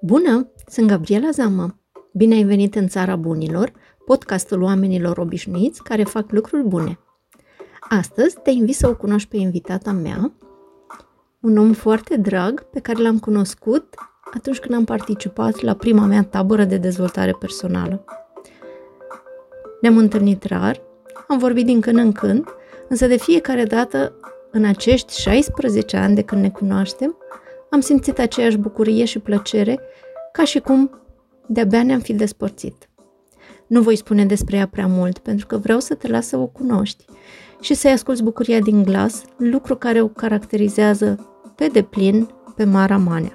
Bună! Sunt Gabriela Zama. Bine ai venit în Țara Bunilor, podcastul oamenilor obișnuiți care fac lucruri bune. Astăzi te invit să o cunoști pe invitata mea, un om foarte drag pe care l-am cunoscut atunci când am participat la prima mea tabără de dezvoltare personală. Ne-am întâlnit rar, am vorbit din când în când, însă de fiecare dată, în acești 16 ani de când ne cunoaștem, am simțit aceeași bucurie și plăcere ca și cum de-abia ne-am fi despărțit. Nu voi spune despre ea prea mult, pentru că vreau să te las să o cunoști și să-i asculți bucuria din glas, lucru care o caracterizează pe deplin pe Mara Manea.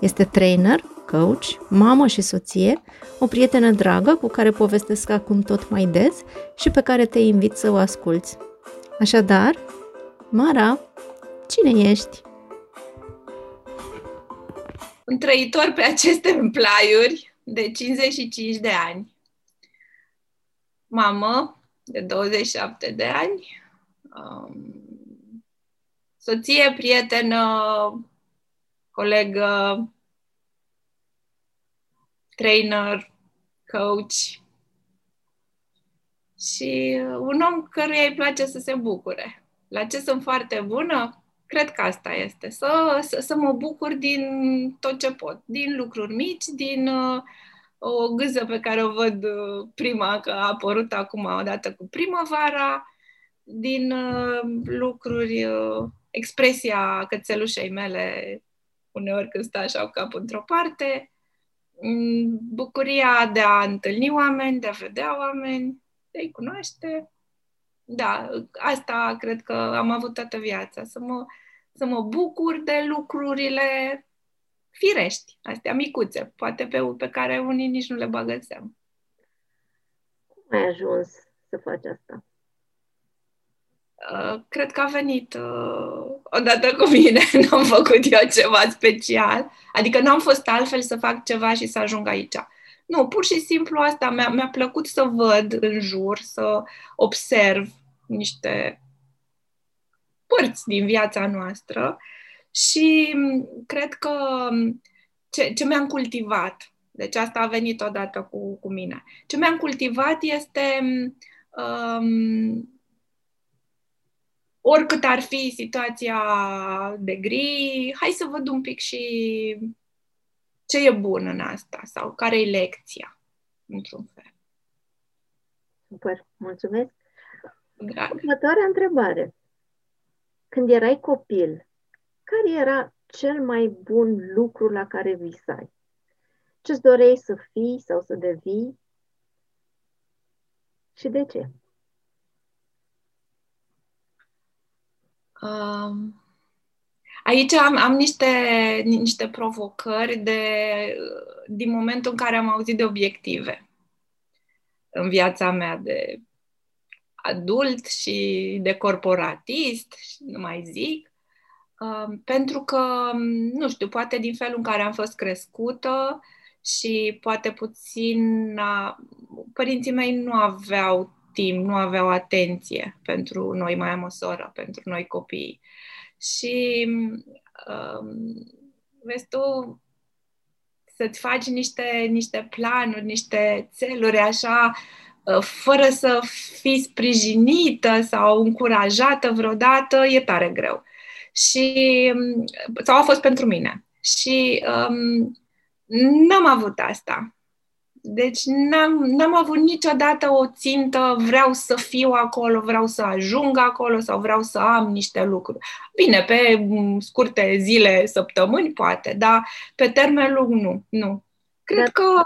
Este trainer, coach, mamă și soție, o prietenă dragă cu care povestesc acum tot mai des și pe care te invit să o asculți. Așadar, Mara, cine ești? Un trăitor pe aceste plaiuri de 55 de ani, mamă de 27 de ani, um, soție, prietenă, colegă, trainer, coach și un om căruia îi place să se bucure. La ce sunt foarte bună? Cred că asta este, să, să, să mă bucur din tot ce pot, din lucruri mici, din uh, o gâză pe care o văd uh, prima, că a apărut acum odată cu primăvara, din uh, lucruri, uh, expresia cățelușei mele, uneori când stă așa cu capul într-o parte, mm, bucuria de a întâlni oameni, de a vedea oameni, de a-i cunoaște da, asta cred că am avut toată viața, să mă, să mă bucur de lucrurile firești, astea micuțe, poate pe, pe care unii nici nu le bagă în seamă. Cum ai ajuns să faci asta? Uh, cred că a venit uh, odată cu mine, n-am făcut eu ceva special, adică n-am fost altfel să fac ceva și să ajung aici. Nu, pur și simplu asta mi-a, mi-a plăcut să văd în jur, să observ niște părți din viața noastră și cred că ce, ce mi-am cultivat, deci asta a venit odată cu, cu mine, ce mi-am cultivat este um, oricât ar fi situația de gri, hai să văd un pic și ce e bun în asta sau care e lecția, într-un fel. Super, mulțumesc. Drag. Următoarea întrebare. Când erai copil, care era cel mai bun lucru la care visai? Ce-ți doreai să fii sau să devii? Și de ce? Um, Aici am, am niște, niște provocări de, din momentul în care am auzit de obiective în viața mea de adult și de corporatist, nu mai zic, um, pentru că, nu știu, poate din felul în care am fost crescută și poate puțin, părinții mei nu aveau timp, nu aveau atenție pentru noi, mai am o soră, pentru noi copii și um, vezi tu să-ți faci niște, niște planuri, niște țeluri așa, uh, fără să fii sprijinită sau încurajată vreodată, e tare greu. Și, um, sau a fost pentru mine. Și um, n-am avut asta. Deci n-am, n-am avut niciodată o țintă, vreau să fiu acolo, vreau să ajung acolo sau vreau să am niște lucruri. Bine, pe mm, scurte zile, săptămâni, poate, dar pe termen lung nu. nu. Cred dar că...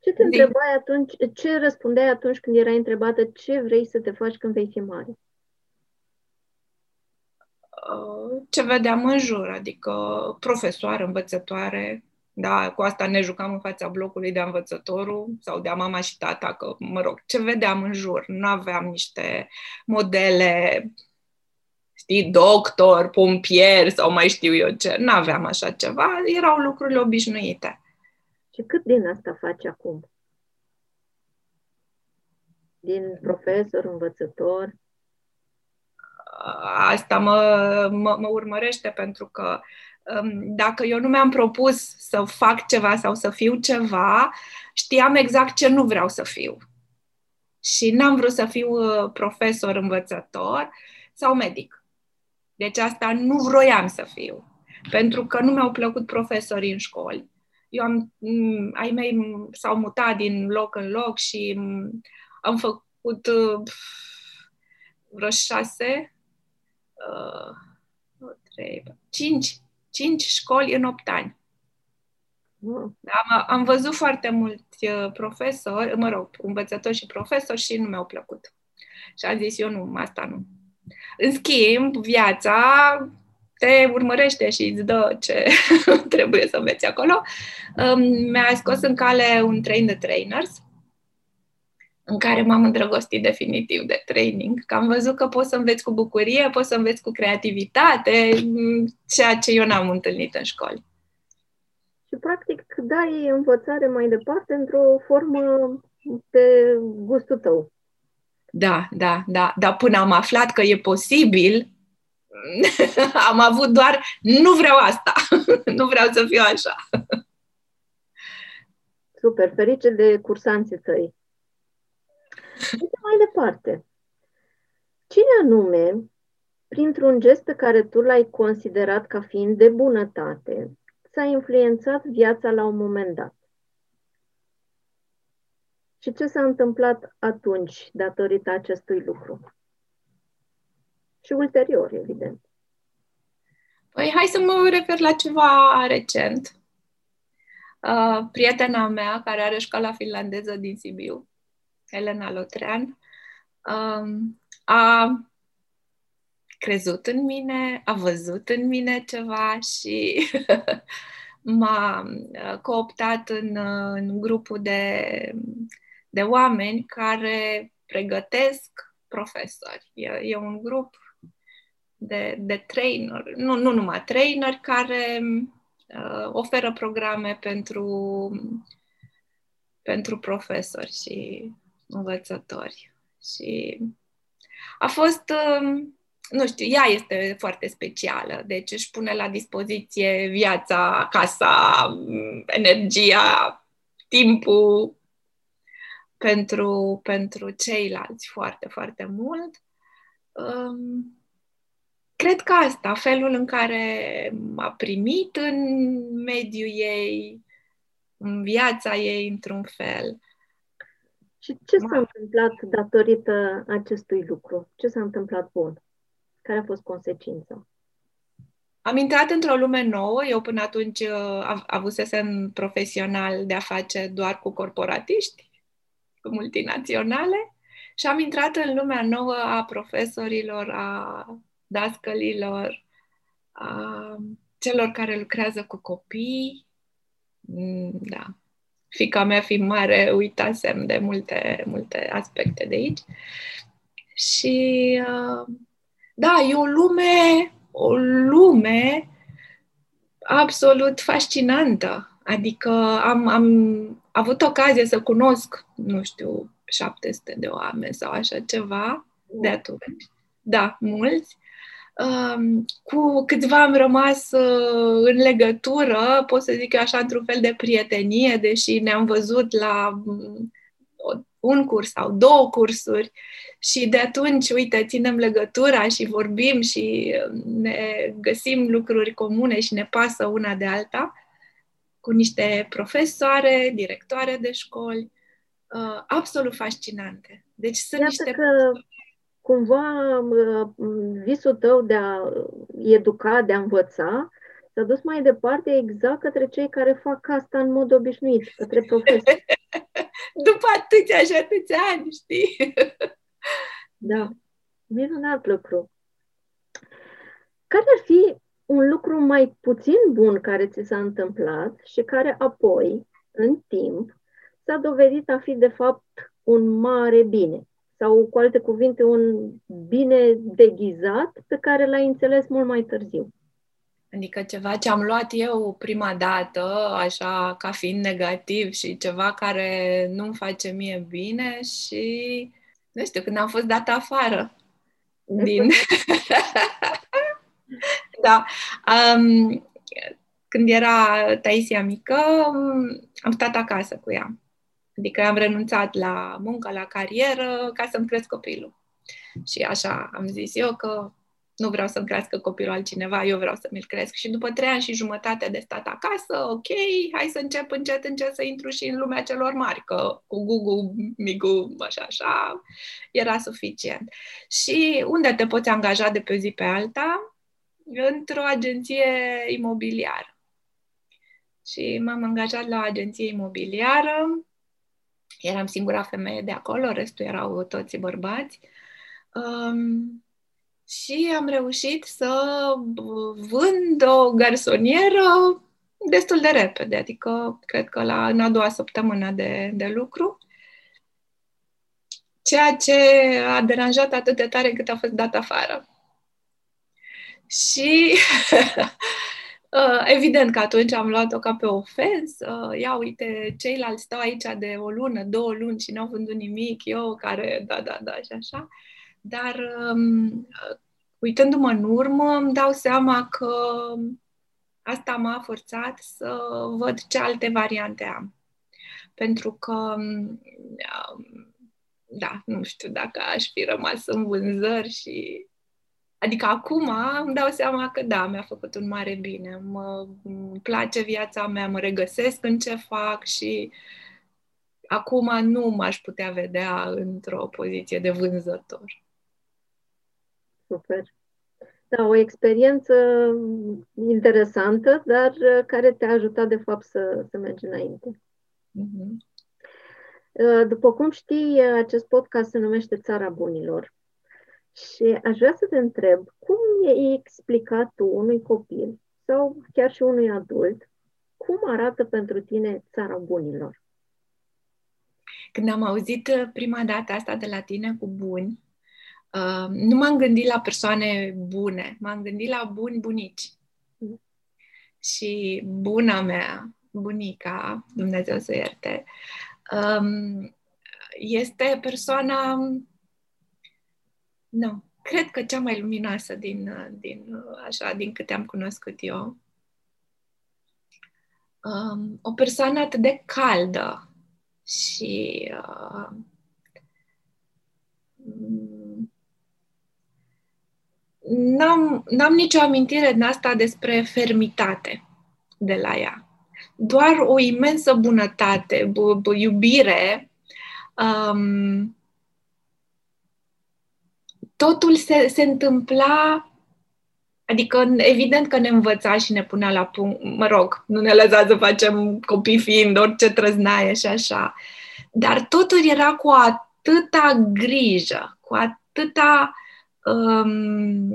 Ce te întrebai atunci, ce răspundeai atunci când erai întrebată ce vrei să te faci când vei fi mare? Uh, ce vedeam în jur, adică profesoară, învățătoare, da, cu asta ne jucam în fața blocului de învățătorul sau de mama și tata, că, mă rog, ce vedeam în jur. Nu aveam niște modele, știi, doctor, pompier sau mai știu eu ce. Nu aveam așa ceva. Erau lucrurile obișnuite. Și cât din asta faci acum? Din profesor, învățător? Asta mă, mă, mă urmărește pentru că um, dacă eu nu mi-am propus să fac ceva sau să fiu ceva, știam exact ce nu vreau să fiu. Și n-am vrut să fiu uh, profesor, învățător sau medic. Deci asta nu vroiam să fiu. Pentru că nu mi-au plăcut profesorii în școli. Eu am, mm, ai mei s-au mutat din loc în loc și mm, am făcut uh, vreo șase, uh, trei, cinci, cinci școli în opt ani. Am, am văzut foarte mulți uh, profesori, mă rog, învățători și profesori și nu mi-au plăcut. Și am zis, eu nu, asta nu. În schimb, viața te urmărește și îți dă ce trebuie să înveți acolo. Um, mi-a scos în cale un train de trainers, în care m-am îndrăgostit definitiv de training, că am văzut că poți să înveți cu bucurie, poți să înveți cu creativitate, ceea ce eu n-am întâlnit în școli. Și, practic, dai învățare mai departe într-o formă pe gustul tău. Da, da, da. Dar până am aflat că e posibil, am avut doar, nu vreau asta, nu vreau să fiu așa. Super, ferice de cursanții tăi. Uite mai departe. Cine anume, printr-un gest pe care tu l-ai considerat ca fiind de bunătate, ți-a influențat viața la un moment dat? Și ce s-a întâmplat atunci datorită acestui lucru? Și ulterior, evident. Păi hai să mă refer la ceva recent. Uh, prietena mea, care are școala finlandeză din Sibiu, Elena Lotrean, uh, a crezut în mine, a văzut în mine ceva și m-a uh, cooptat în, uh, în grupul de, de oameni care pregătesc profesori. E, e un grup de, de trainer, nu, nu numai trainer, care uh, oferă programe pentru, pentru profesori și învățători. Și a fost, uh, nu știu, ea este foarte specială, deci își pune la dispoziție viața, casa, energia, timpul pentru, pentru ceilalți foarte, foarte mult. Um, cred că asta, felul în care m-a primit în mediul ei, în viața ei, într-un fel. Și ce s-a întâmplat datorită acestui lucru? Ce s-a întâmplat bun? Care a fost consecința? Am intrat într-o lume nouă. Eu până atunci uh, avusesem profesional de a face doar cu corporatiști, cu multinaționale și am intrat în lumea nouă a profesorilor, a dascălilor, a celor care lucrează cu copii. Mm, da. Fica mea fiind mare, uitasem de multe, multe aspecte de aici. Și da, e o lume, o lume absolut fascinantă. Adică am, am avut ocazie să cunosc, nu știu, 700 de oameni sau așa ceva de atunci. Da, mulți cu câțiva am rămas uh, în legătură, pot să zic eu așa, într-un fel de prietenie, deși ne-am văzut la mm, un curs sau două cursuri și de atunci, uite, ținem legătura și vorbim și uh, ne găsim lucruri comune și ne pasă una de alta cu niște profesoare, directoare de școli, uh, absolut fascinante. Deci sunt Iată niște... Că cumva visul tău de a educa, de a învăța, s-a dus mai departe exact către cei care fac asta în mod obișnuit, către profesori. După atâția și atâția ani, știi? da, minunat lucru. Care ar fi un lucru mai puțin bun care ți s-a întâmplat și care apoi, în timp, s-a dovedit a fi de fapt un mare bine? Sau, cu alte cuvinte, un bine deghizat pe care l-ai înțeles mult mai târziu. Adică ceva ce am luat eu prima dată, așa, ca fiind negativ și ceva care nu-mi face mie bine și, nu știu, când am fost dată afară din... da. Um, când era Taisia mică, am stat acasă cu ea. Adică am renunțat la muncă, la carieră, ca să-mi cresc copilul. Și așa am zis eu că nu vreau să-mi crească copilul altcineva, eu vreau să mi-l cresc. Și după trei ani și jumătate de stat acasă, ok, hai să încep încet, încet să intru și în lumea celor mari, că cu Google, Migu, așa, așa, era suficient. Și unde te poți angaja de pe zi pe alta? Într-o agenție imobiliară. Și m-am angajat la o agenție imobiliară, eram singura femeie de acolo, restul erau toți bărbați. Um, și am reușit să vând o garsonieră destul de repede, adică cred că la în a doua săptămână de, de lucru, ceea ce a deranjat atât de tare cât a fost dat afară. Și uh, evident că atunci am luat-o ca pe ofensă. Ia uite, ceilalți stau aici de o lună, două luni și n-au vândut nimic, eu care, da, da, da, și așa. Dar um, uitându-mă în urmă, îmi dau seama că asta m-a forțat să văd ce alte variante am. Pentru că, um, da, nu știu dacă aș fi rămas în vânzări și Adică acum îmi dau seama că da, mi-a făcut un mare bine. Mă, îmi place viața mea, mă regăsesc în ce fac și acum nu m-aș putea vedea într-o poziție de vânzător. Super. Da, o experiență interesantă, dar care te-a ajutat, de fapt, să, să mergi înainte. Mm-hmm. După cum știi, acest podcast se numește Țara Bunilor. Și aș vrea să te întreb, cum e explicat tu unui copil sau chiar și unui adult, cum arată pentru tine Țara Bunilor? Când am auzit prima dată asta de la tine cu buni, Uh, nu m-am gândit la persoane bune, m-am gândit la buni bunici. Mm. Și buna mea, bunica, Dumnezeu să ierte, um, este persoana, nu, cred că cea mai luminoasă din, din, așa, din câte am cunoscut eu. Um, o persoană atât de caldă și uh, n-am, n-am nicio amintire din asta despre fermitate de la ea. Doar o imensă bunătate, b- b- iubire. Um, totul se, se întâmpla Adică, evident că ne învăța și ne punea la punct, mă rog, nu ne lăsa să facem copii fiind orice trăznaie și așa. Dar totul era cu atâta grijă, cu atâta um,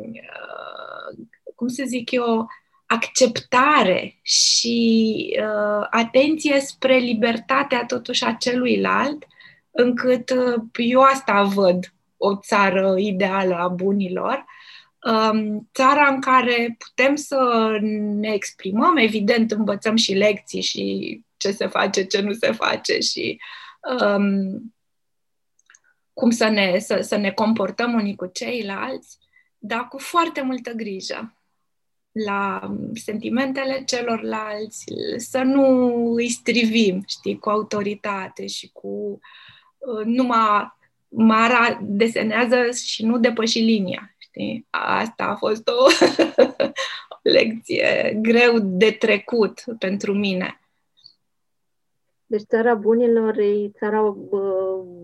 cum să zic eu, acceptare și uh, atenție spre libertatea totuși a celuilalt, încât uh, eu asta văd o țară ideală a bunilor, um, țara în care putem să ne exprimăm, evident învățăm și lecții și ce se face, ce nu se face și um, cum să ne, să, să ne comportăm unii cu ceilalți, dar cu foarte multă grijă la sentimentele celorlalți, să nu îi strivim, știi, cu autoritate și cu uh, numai Mara desenează și nu depăși linia, știi? Asta a fost o, o lecție greu de trecut pentru mine. Deci țara bunilor e țara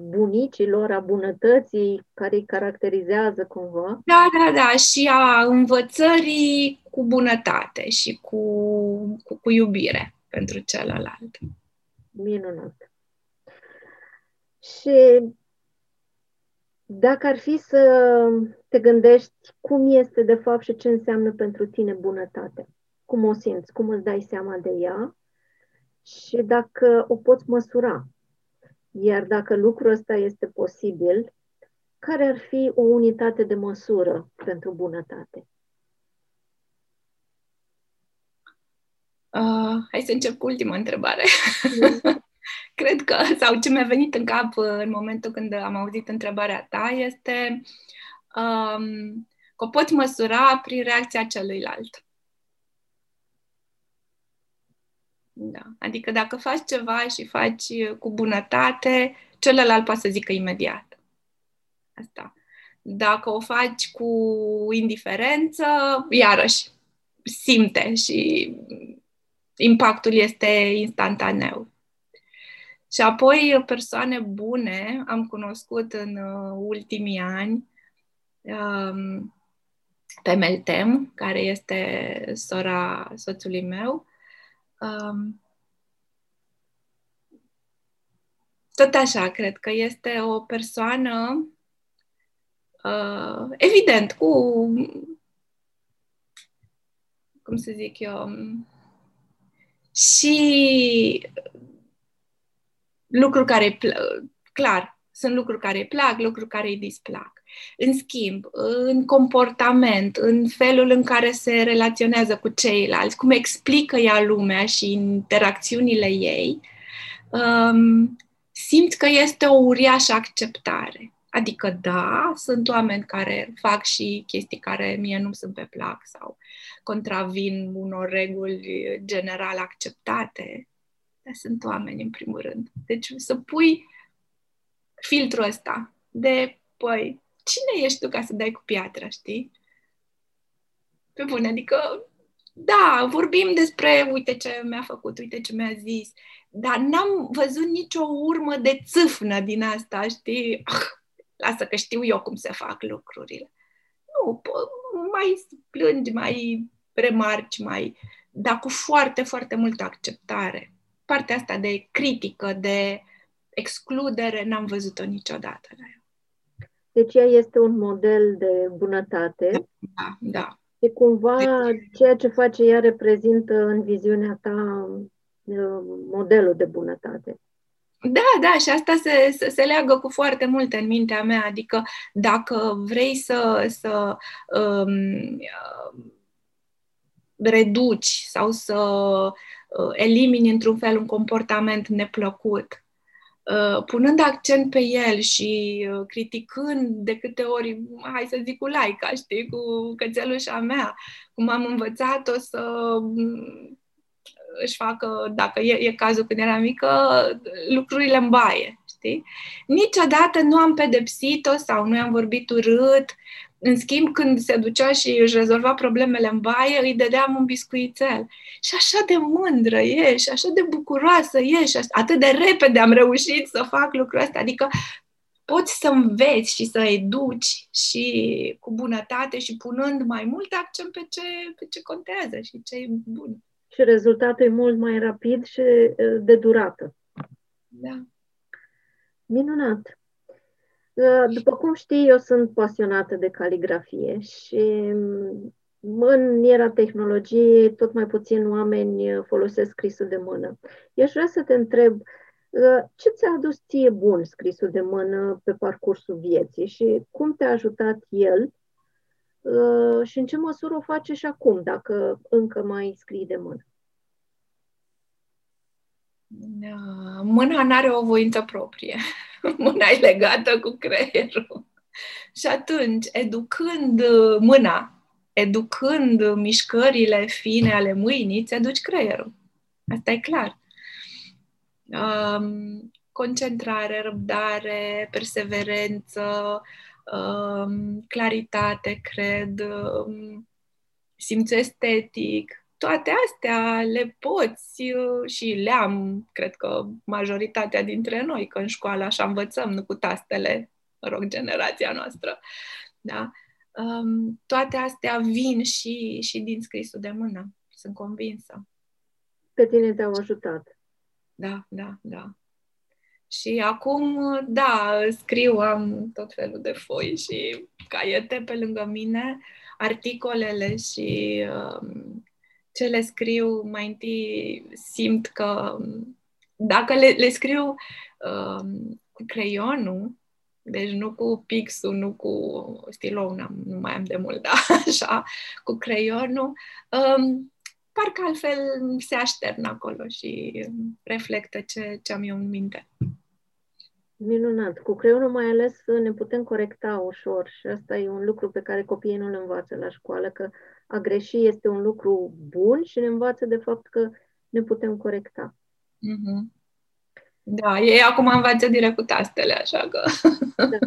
bunicilor, a bunătății care îi caracterizează cumva. Da, da, da, și a învățării cu bunătate și cu, cu, cu iubire pentru celălalt. Minunat. Și dacă ar fi să te gândești cum este de fapt și ce înseamnă pentru tine bunătate, cum o simți, cum îți dai seama de ea și dacă o poți măsura. Iar dacă lucrul ăsta este posibil, care ar fi o unitate de măsură pentru bunătate? Uh, hai să încep cu ultima întrebare. Cred că, sau ce mi-a venit în cap în momentul când am auzit întrebarea ta, este um, că o poți măsura prin reacția celuilalt. Da. Adică dacă faci ceva și faci cu bunătate, celălalt poate să zică imediat. Asta. Dacă o faci cu indiferență, iarăși simte și impactul este instantaneu. Și apoi persoane bune am cunoscut în uh, ultimii ani um, pe Meltem, care este sora soțului meu. Um, tot așa, cred că este o persoană uh, evident, cu cum să zic eu, și lucruri care îi plac, clar, sunt lucruri care îi plac, lucruri care îi displac. În schimb, în comportament, în felul în care se relaționează cu ceilalți, cum explică ea lumea și interacțiunile ei, um, simt că este o uriașă acceptare. Adică, da, sunt oameni care fac și chestii care mie nu sunt pe plac sau contravin unor reguli general acceptate, dar sunt oameni, în primul rând. Deci să pui filtrul ăsta de, păi, cine ești tu ca să dai cu piatra, știi? Pe bune, adică, da, vorbim despre, uite ce mi-a făcut, uite ce mi-a zis, dar n-am văzut nicio urmă de țâfnă din asta, știi? Ah, lasă că știu eu cum se fac lucrurile. Nu, mai plângi, mai remarci, mai... dar cu foarte, foarte multă acceptare. Partea asta de critică, de excludere, n-am văzut-o niciodată la ea. Deci ea este un model de bunătate. Da, da. Și cumva ceea ce face ea reprezintă în viziunea ta uh, modelul de bunătate. Da, da, și asta se, se, se leagă cu foarte multe în mintea mea. Adică dacă vrei să, să um, reduci sau să uh, elimini într-un fel un comportament neplăcut, uh, punând accent pe el și uh, criticând de câte ori, hai să zic cu laica, știi, cu cățelușa mea, cum am învățat-o să își facă, dacă e, e cazul când era mică, lucrurile în baie, știi? Niciodată nu am pedepsit-o sau nu am vorbit urât. În schimb, când se ducea și își rezolva problemele în baie, îi dădeam un biscuițel. Și așa de mândră e, și așa de bucuroasă e, și atât de repede am reușit să fac lucrul ăsta. Adică poți să înveți și să educi și cu bunătate și punând mai mult accent pe ce, pe ce contează și ce e bun și rezultatul e mult mai rapid și de durată. Da. Minunat! După cum știi, eu sunt pasionată de caligrafie și în era tehnologiei tot mai puțin oameni folosesc scrisul de mână. Eu aș vrea să te întreb, ce ți-a adus ție bun scrisul de mână pe parcursul vieții și cum te-a ajutat el Uh, și în ce măsură o face și acum, dacă încă mai scrii de mână? Da, mâna nu are o voință proprie. Mâna e legată cu creierul. Și atunci, educând mâna, educând mișcările fine ale mâinii, îți aduci creierul. Asta e clar. Um, concentrare, răbdare, perseverență, um, claritate, cred, um, simț estetic, toate astea le poți uh, și le-am, cred că majoritatea dintre noi, că în școală așa învățăm, nu cu tastele, mă rog, generația noastră. Da? Um, toate astea vin și, și din scrisul de mână, sunt convinsă. Pe tine te-au ajutat. Da, da, da. Și acum, da, scriu, am tot felul de foi și caiete pe lângă mine, articolele și um, ce le scriu, mai întâi simt că dacă le, le scriu um, cu creionul, deci nu cu pixul, nu cu stilou, nu mai am de mult, da, așa, cu creionul, um, parcă altfel se aștern acolo și reflectă ce, ce am eu în minte. Minunat. Cu creionul mai ales ne putem corecta ușor și asta e un lucru pe care copiii nu le învață la școală, că a greși este un lucru bun și ne învață de fapt că ne putem corecta. Mm-hmm. Da, ei acum învață direct cu tastele, așa că... Da.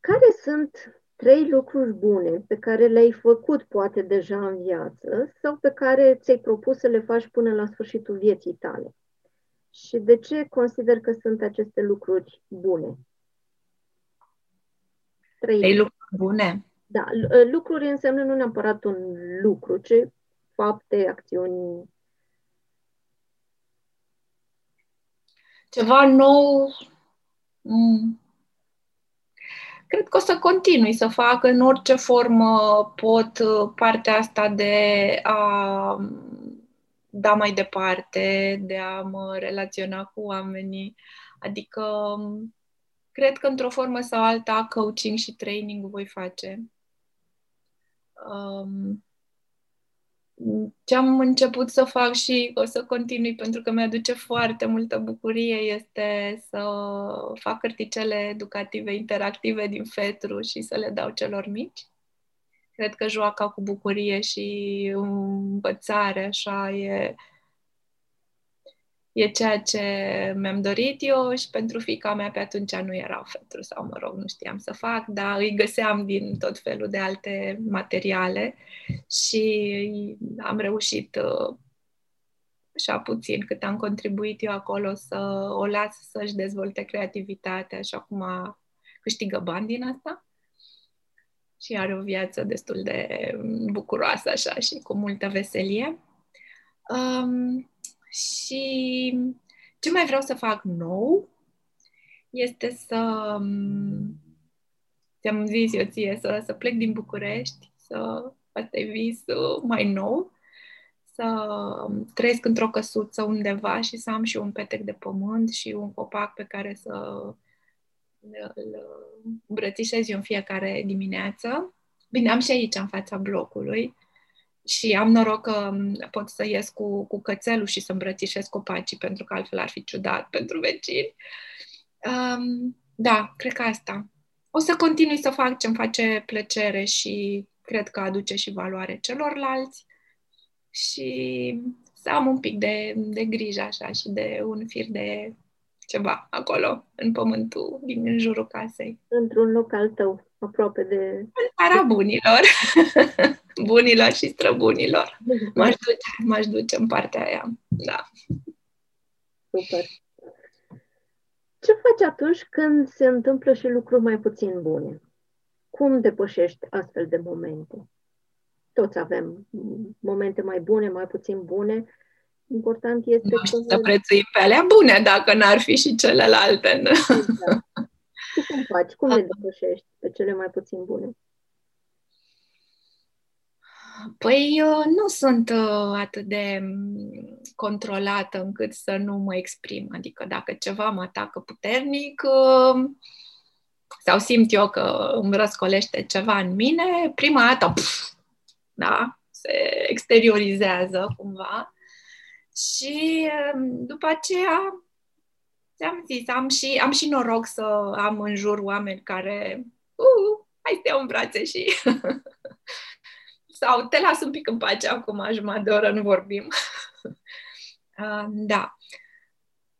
Care sunt trei lucruri bune pe care le-ai făcut poate deja în viață sau pe care ți-ai propus să le faci până la sfârșitul vieții tale? Și de ce consider că sunt aceste lucruri bune? Trei, trei lucruri bune? Da, lucruri înseamnă nu neapărat un lucru, ci fapte, acțiuni. Ceva nou. Mm cred că o să continui să fac în orice formă pot uh, partea asta de a da mai departe, de a mă relaționa cu oamenii. Adică um, cred că într-o formă sau alta coaching și training voi face. Um, ce am început să fac și o să continui pentru că mi-aduce foarte multă bucurie este să fac cărticele educative interactive din Fetru și să le dau celor mici. Cred că joaca cu bucurie și învățare așa e e ceea ce mi-am dorit eu și pentru fica mea pe atunci nu erau fetru sau, mă rog, nu știam să fac, dar îi găseam din tot felul de alte materiale și am reușit uh, așa puțin cât am contribuit eu acolo să o las să-și dezvolte creativitatea și acum câștigă bani din asta și are o viață destul de bucuroasă așa și cu multă veselie. Um, și ce mai vreau să fac nou este să ți-am zis eu ție, să, să plec din București, să asta e visul mai nou, să trăiesc într-o căsuță undeva și să am și un petec de pământ și un copac pe care să îl îmbrățișez eu în fiecare dimineață. Bine, am și aici, în fața blocului, și am noroc că pot să ies cu, cu cățelul și să îmbrățișez copacii, pentru că altfel ar fi ciudat pentru vecini. Um, da, cred că asta. O să continui să fac ce îmi face plăcere și cred că aduce și valoare celorlalți și să am un pic de, de grijă așa și de un fir de ceva acolo, în pământul din în jurul casei. Într-un loc al tău, aproape de... În țara bunilor. bunilor și străbunilor. M-aș duce, m-aș duce în partea aia. Da. Super. Ce faci atunci când se întâmplă și lucruri mai puțin bune? Cum depășești astfel de momente? Toți avem momente mai bune, mai puțin bune. Important este nu știu să prețuim pe alea bune dacă n-ar fi și celelalte. Exact. Cum faci? Cum le depășești pe cele mai puțin bune? Păi nu sunt uh, atât de mm, controlată încât să nu mă exprim. Adică dacă ceva mă atacă puternic uh, sau simt eu că îmi răscolește ceva în mine, prima dată, pf, da, se exteriorizează cumva și um, după aceea ți-am zis, am și, am și noroc să am în jur oameni care uh, hai să iau în brațe și sau te las un pic în pace acum, jumătate de oră nu vorbim. uh, da.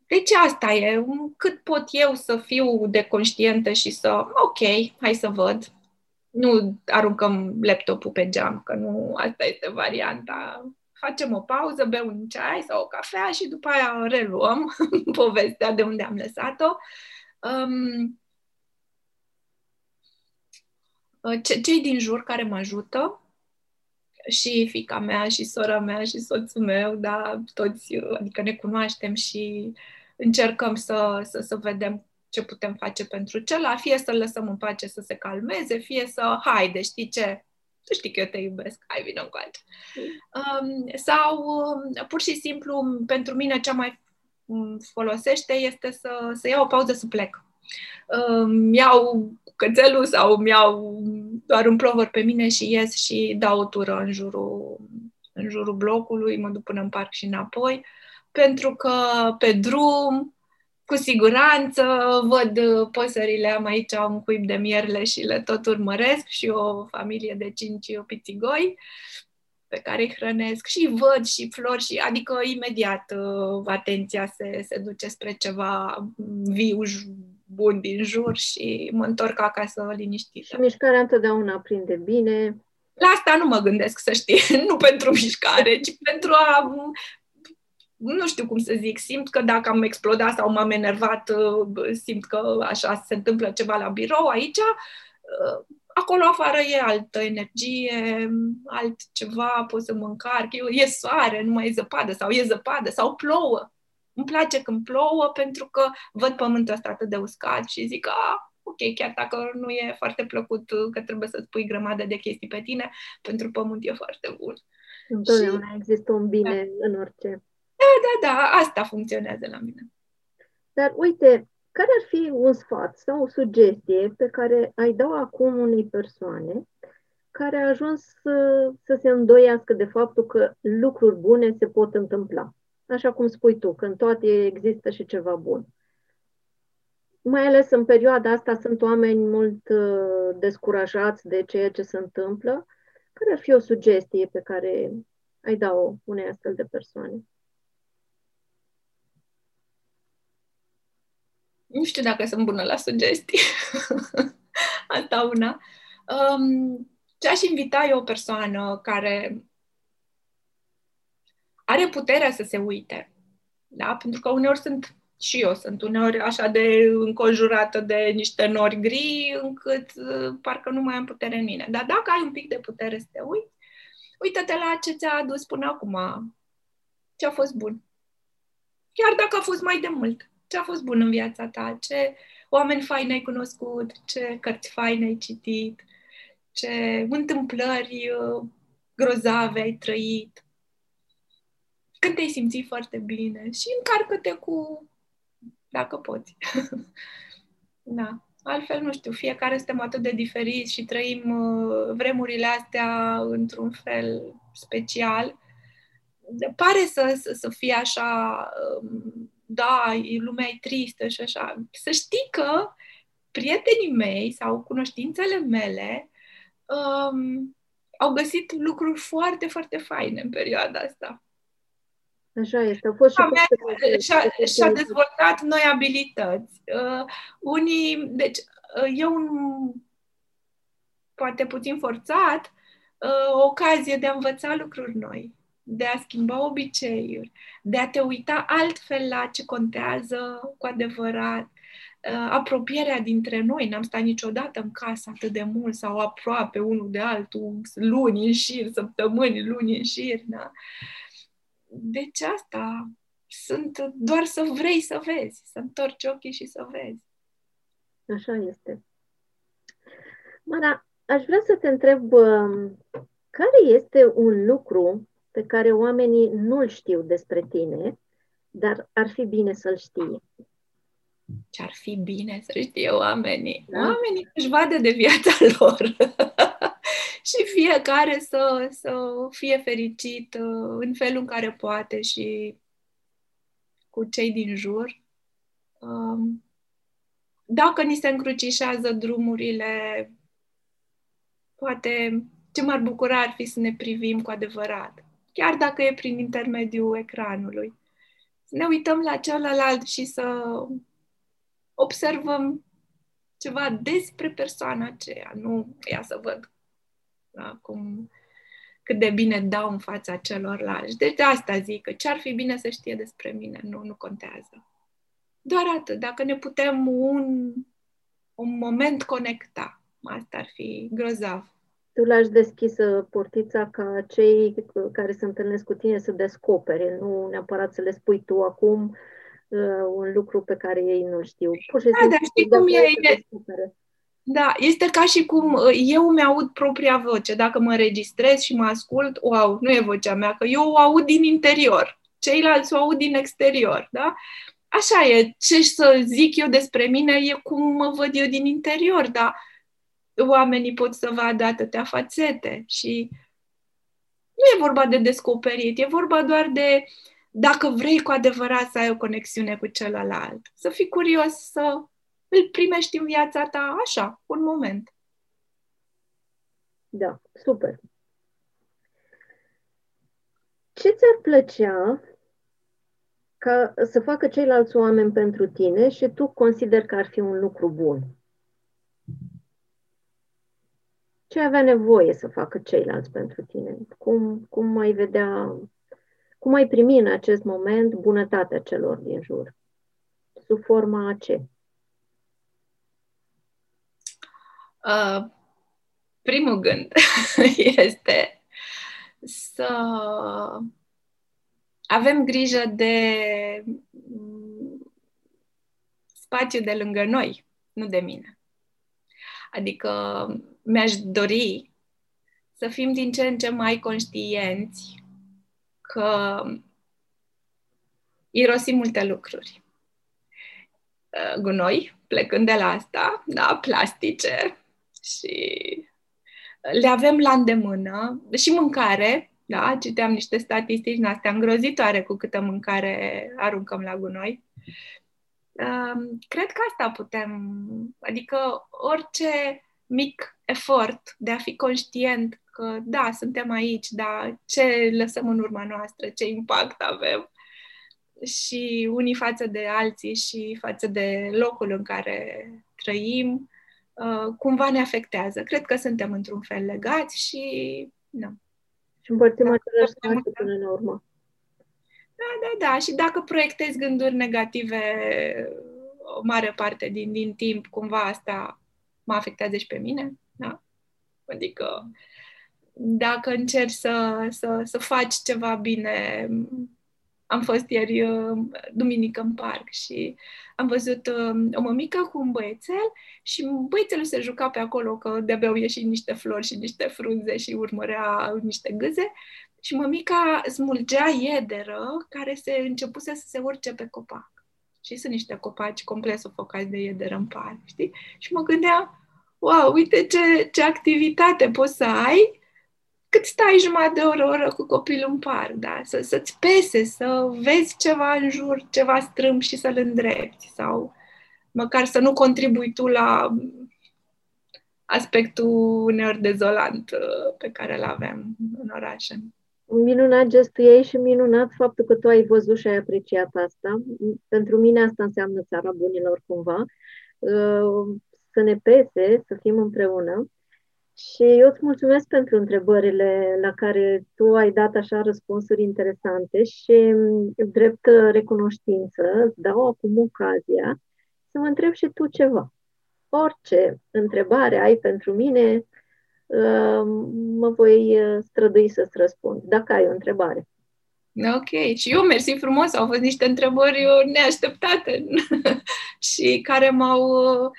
Deci asta e, cât pot eu să fiu de conștientă și să, ok, hai să văd. Nu aruncăm laptopul pe geam, că nu asta este varianta facem o pauză, bem un ceai sau o cafea și după aia reluăm povestea de unde am lăsat-o. Um, cei din jur care mă ajută, și fica mea, și sora mea, și soțul meu, da, toți, adică ne cunoaștem și încercăm să, să, să vedem ce putem face pentru celălalt, fie să-l lăsăm în pace să se calmeze, fie să, haide, știi ce, tu știi că eu te iubesc, hai vină încoace. Um, sau um, pur și simplu, pentru mine cea mai um, folosește este să, să iau o pauză să plec. Um, iau cățelul sau îmi iau doar un plover pe mine și ies și dau o tură în jurul, în jurul blocului, mă duc până în parc și înapoi, pentru că pe drum cu siguranță văd uh, păsările, am aici un cuib de mierle și le tot urmăresc și o familie de cinci pițigoi pe care îi hrănesc și văd și flori și adică imediat uh, atenția se, se duce spre ceva viu bun din jur și mă întorc acasă liniștită. Și mișcarea întotdeauna prinde bine. La asta nu mă gândesc, să știi, nu pentru mișcare, ci pentru a nu știu cum să zic, simt că dacă am explodat sau m-am enervat, uh, simt că așa se întâmplă ceva la birou aici, uh, acolo afară e altă energie, altceva, pot să mă încarc, e soare, nu mai e zăpadă sau e zăpadă sau plouă. Îmi place când plouă pentru că văd pământul ăsta atât de uscat și zic, a, ok, chiar dacă nu e foarte plăcut că trebuie să-ți pui grămadă de chestii pe tine, pentru pământ e foarte bun. Întotdeauna și... există un bine da. în orice. Da, da, da, asta funcționează la mine. Dar uite, care ar fi un sfat sau o sugestie pe care ai da acum unei persoane care a ajuns să, să se îndoiască de faptul că lucruri bune se pot întâmpla? Așa cum spui tu, că în toate există și ceva bun. Mai ales în perioada asta sunt oameni mult uh, descurajați de ceea ce se întâmplă. Care ar fi o sugestie pe care ai da-o unei astfel de persoane? Nu știu dacă sunt bună la sugestii. Asta una. Um, ce aș invita eu o persoană care are puterea să se uite. Da? Pentru că uneori sunt și eu sunt uneori așa de înconjurată de niște nori gri încât uh, parcă nu mai am putere în mine. Dar dacă ai un pic de putere să te uiți, uită-te la ce ți-a adus până acum, ce a fost bun. Chiar dacă a fost mai de mult ce a fost bun în viața ta, ce oameni faini ai cunoscut, ce cărți faine ai citit, ce întâmplări uh, grozave ai trăit, când te-ai simțit foarte bine și încarcă-te cu, dacă poți. da. Altfel, nu știu, fiecare suntem atât de diferiți și trăim uh, vremurile astea într-un fel special. Pare să, să, să fie așa um, da, lumea e tristă și așa. Să știi că prietenii mei sau cunoștințele mele um, au găsit lucruri foarte, foarte faine în perioada asta. Așa este. Au fost și mea și-a, și-a dezvoltat noi abilități. Uh, unii, deci, uh, e un poate puțin forțat, uh, o ocazie de a învăța lucruri noi de a schimba obiceiuri, de a te uita altfel la ce contează cu adevărat, uh, apropierea dintre noi. N-am stat niciodată în casă atât de mult sau aproape unul de altul, luni în șir, săptămâni, luni în șir. Da? Deci asta sunt doar să vrei să vezi, să întorci ochii și să vezi. Așa este. Mara, aș vrea să te întreb um, care este un lucru pe care oamenii nu-l știu despre tine, dar ar fi bine să-l știe. Ce ar fi bine să știe oamenii? Da? Oamenii își vadă de viața lor. și fiecare să, să fie fericit uh, în felul în care poate și cu cei din jur. Um, dacă ni se încrucișează drumurile, poate ce m-ar bucura ar fi să ne privim cu adevărat chiar dacă e prin intermediul ecranului. Să ne uităm la celălalt și să observăm ceva despre persoana aceea, nu ea să văd da, cum, cât de bine dau în fața celorlalți. Deci de asta zic că ce ar fi bine să știe despre mine, nu, nu contează. Doar atât. Dacă ne putem un, un moment conecta, asta ar fi grozav tu lași deschisă portița ca cei care se întâlnesc cu tine să descopere, nu neapărat să le spui tu acum uh, un lucru pe care ei nu știu. Pur și da, dar știi cum e? e da, este ca și cum uh, eu mi-aud propria voce. Dacă mă registrez și mă ascult, wow, nu e vocea mea, că eu o aud din interior. Ceilalți o aud din exterior, da? Așa e. Ce să zic eu despre mine e cum mă văd eu din interior, dar oamenii pot să vadă atâtea fațete și nu e vorba de descoperit, e vorba doar de dacă vrei cu adevărat să ai o conexiune cu celălalt, să fii curios să îl primești în viața ta așa, un moment. Da, super. Ce ți-ar plăcea ca să facă ceilalți oameni pentru tine și tu consider că ar fi un lucru bun? Ce avea nevoie să facă ceilalți pentru tine? Cum, cum mai vedea, cum ai primi în acest moment bunătatea celor din jur? Sub forma a ce? Uh, primul gând este să avem grijă de mm, spațiu de lângă noi, nu de mine. Adică mi-aș dori să fim din ce în ce mai conștienți că irosim multe lucruri. Uh, gunoi, plecând de la asta, da, plastice și le avem la îndemână și mâncare, da, citeam niște statistici în astea îngrozitoare cu câtă mâncare aruncăm la gunoi. Um, cred că asta putem, adică orice mic efort de a fi conștient că, da, suntem aici, da, ce lăsăm în urma noastră, ce impact avem și unii față de alții și față de locul în care trăim, uh, cumva ne afectează. Cred că suntem într-un fel legați și, nu. Și împărțim același spațiu până la urmă. Da, da, da. Și dacă proiectezi gânduri negative o mare parte din, din timp, cumva asta mă afectează și pe mine. Da? Adică dacă încerci să, să, să faci ceva bine, am fost ieri uh, duminică în parc și am văzut uh, o mămică cu un băiețel și băiețelul se juca pe acolo că de-abia au ieșit niște flori și niște frunze și urmărea niște gâze și mămica smulgea iederă care se începuse să se urce pe copac. Și sunt niște copaci complet sufocați de iederă în parc, știi? Și mă gândeam, wow, uite ce, ce activitate poți să ai cât stai jumătate de oră, oră cu copilul în parc, da? Să, să-ți pese, să vezi ceva în jur, ceva strâmb și să-l îndrepti sau măcar să nu contribui tu la aspectul uneori dezolant uh, pe care îl avem în orașe. Minunat gestul ei și minunat faptul că tu ai văzut și ai apreciat asta. Pentru mine asta înseamnă țara bunilor cumva. Uh, să ne pese, să fim împreună. Și eu îți mulțumesc pentru întrebările la care tu ai dat așa răspunsuri interesante și drept recunoștință îți dau acum ocazia să mă întreb și tu ceva. Orice întrebare ai pentru mine, uh, mă voi strădui să-ți răspund, dacă ai o întrebare. Ok, și eu mersi frumos, au fost niște întrebări neașteptate și care m-au uh,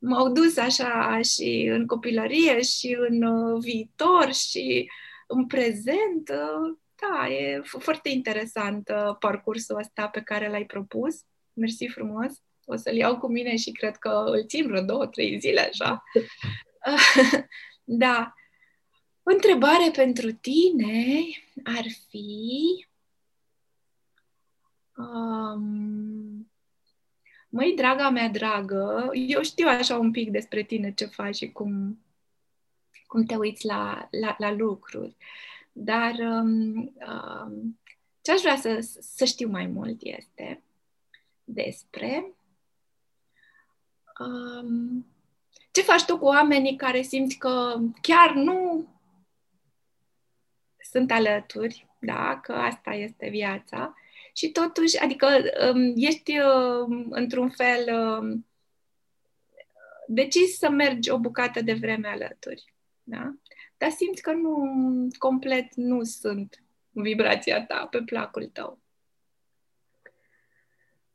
m-au dus așa și în copilărie și în uh, viitor și în prezent. Uh, da, e foarte interesant uh, parcursul ăsta pe care l-ai propus. Mersi frumos. O să-l iau cu mine și cred că îl țin vreo două, trei zile așa. da. O întrebare pentru tine ar fi um, Măi, draga mea dragă, eu știu așa un pic despre tine ce faci și cum, cum te uiți la, la, la lucruri, dar um, um, ce aș vrea să, să știu mai mult este despre um, ce faci tu cu oamenii care simți că chiar nu sunt alături, da, că asta este viața, și totuși, adică um, ești um, într-un fel um, decis să mergi o bucată de vreme alături. Da? Dar simți că nu, complet nu sunt vibrația ta, pe placul tău.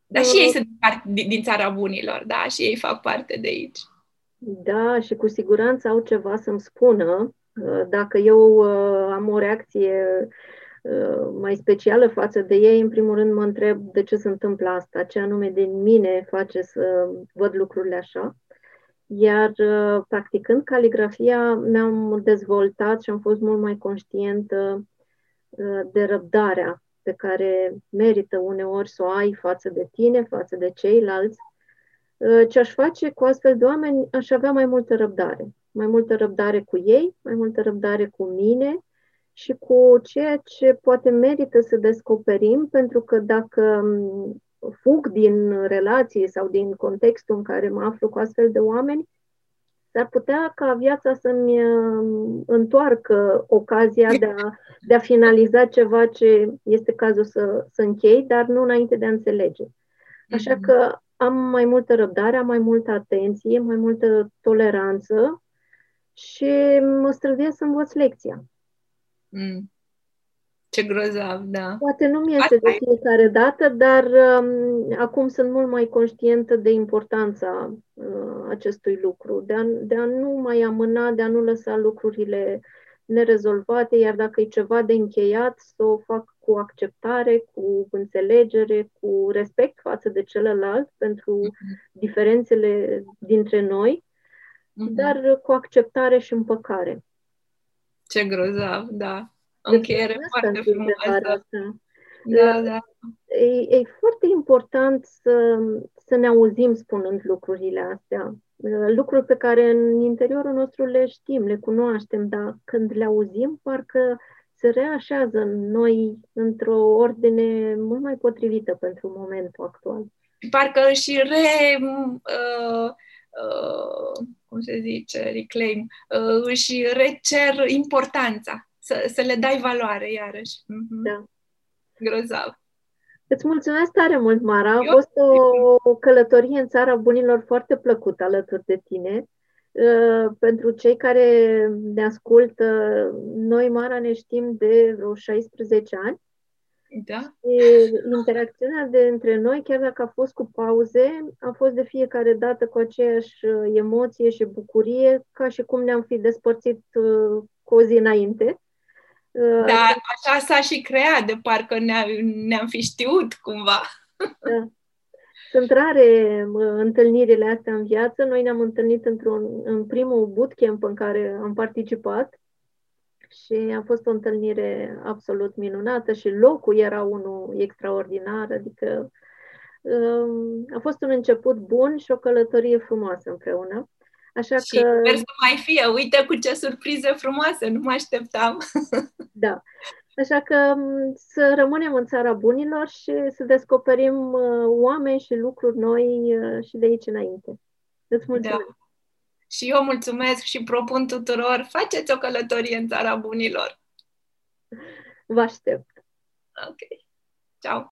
Dar și ei sunt din, din țara bunilor, da, și ei fac parte de aici. Da, și cu siguranță au ceva să-mi spună. Uh, dacă eu uh, am o reacție Uh, mai specială față de ei, în primul rând mă întreb de ce se întâmplă asta, ce anume din mine face să văd lucrurile așa. Iar uh, practicând caligrafia mi-am dezvoltat și am fost mult mai conștientă uh, de răbdarea pe care merită uneori să o ai față de tine, față de ceilalți. Ce aș face cu astfel de oameni, aș avea mai multă răbdare. Mai multă răbdare cu ei, mai multă răbdare cu mine și cu ceea ce poate merită să descoperim, pentru că dacă fug din relație sau din contextul în care mă aflu cu astfel de oameni, s-ar putea ca viața să-mi uh, întoarcă ocazia de a, de a finaliza ceva ce este cazul să, să închei, dar nu înainte de a înțelege. Așa mm-hmm. că am mai multă răbdare, am mai multă atenție, mai multă toleranță și mă străduiesc să învăț lecția. Mm. Ce grozav, da. Poate nu mi este de fiecare dată, dar um, acum sunt mult mai conștientă de importanța uh, acestui lucru, de a, de a nu mai amâna, de a nu lăsa lucrurile nerezolvate, iar dacă e ceva de încheiat, să o fac cu acceptare, cu înțelegere, cu respect față de celălalt pentru uh-huh. diferențele dintre noi, uh-huh. dar cu acceptare și împăcare. Ce grozav, da încheiere foarte frumoasă. Da, da. E, e foarte important să, să ne auzim spunând lucrurile astea. Lucruri pe care în interiorul nostru le știm, le cunoaștem, dar când le auzim, parcă se reașează în noi într-o ordine mult mai potrivită pentru momentul actual. Parcă și re... Uh, uh, cum se zice, reclaim, uh, își recer importanța să, să le dai valoare, iarăși. Mm-hmm. Da. Grozav. Îți mulțumesc tare mult, Mara. A Eu fost o, o călătorie în țara bunilor foarte plăcută alături de tine. Uh, pentru cei care ne ascultă, noi, Mara, ne știm de vreo 16 ani. Da. Și interacțiunea de între noi, chiar dacă a fost cu pauze, a fost de fiecare dată cu aceeași uh, emoție și bucurie, ca și cum ne-am fi despărțit uh, cu o zi înainte. Dar așa s-a și creat, de parcă ne-a, ne-am fi știut cumva. Da. Sunt rare întâlnirile astea în viață. Noi ne-am întâlnit într-un, în primul bootcamp în care am participat și a fost o întâlnire absolut minunată și locul era unul extraordinar, adică um, a fost un început bun și o călătorie frumoasă împreună. Așa și că... sper să mai fie. Uite cu ce surprize frumoase, nu mă așteptam. Da. Așa că să rămânem în țara bunilor și să descoperim uh, oameni și lucruri noi uh, și de aici înainte. Îți mulțumesc! Da. Și eu mulțumesc și propun tuturor, faceți o călătorie în țara bunilor. Vă aștept! Ok. Ciao!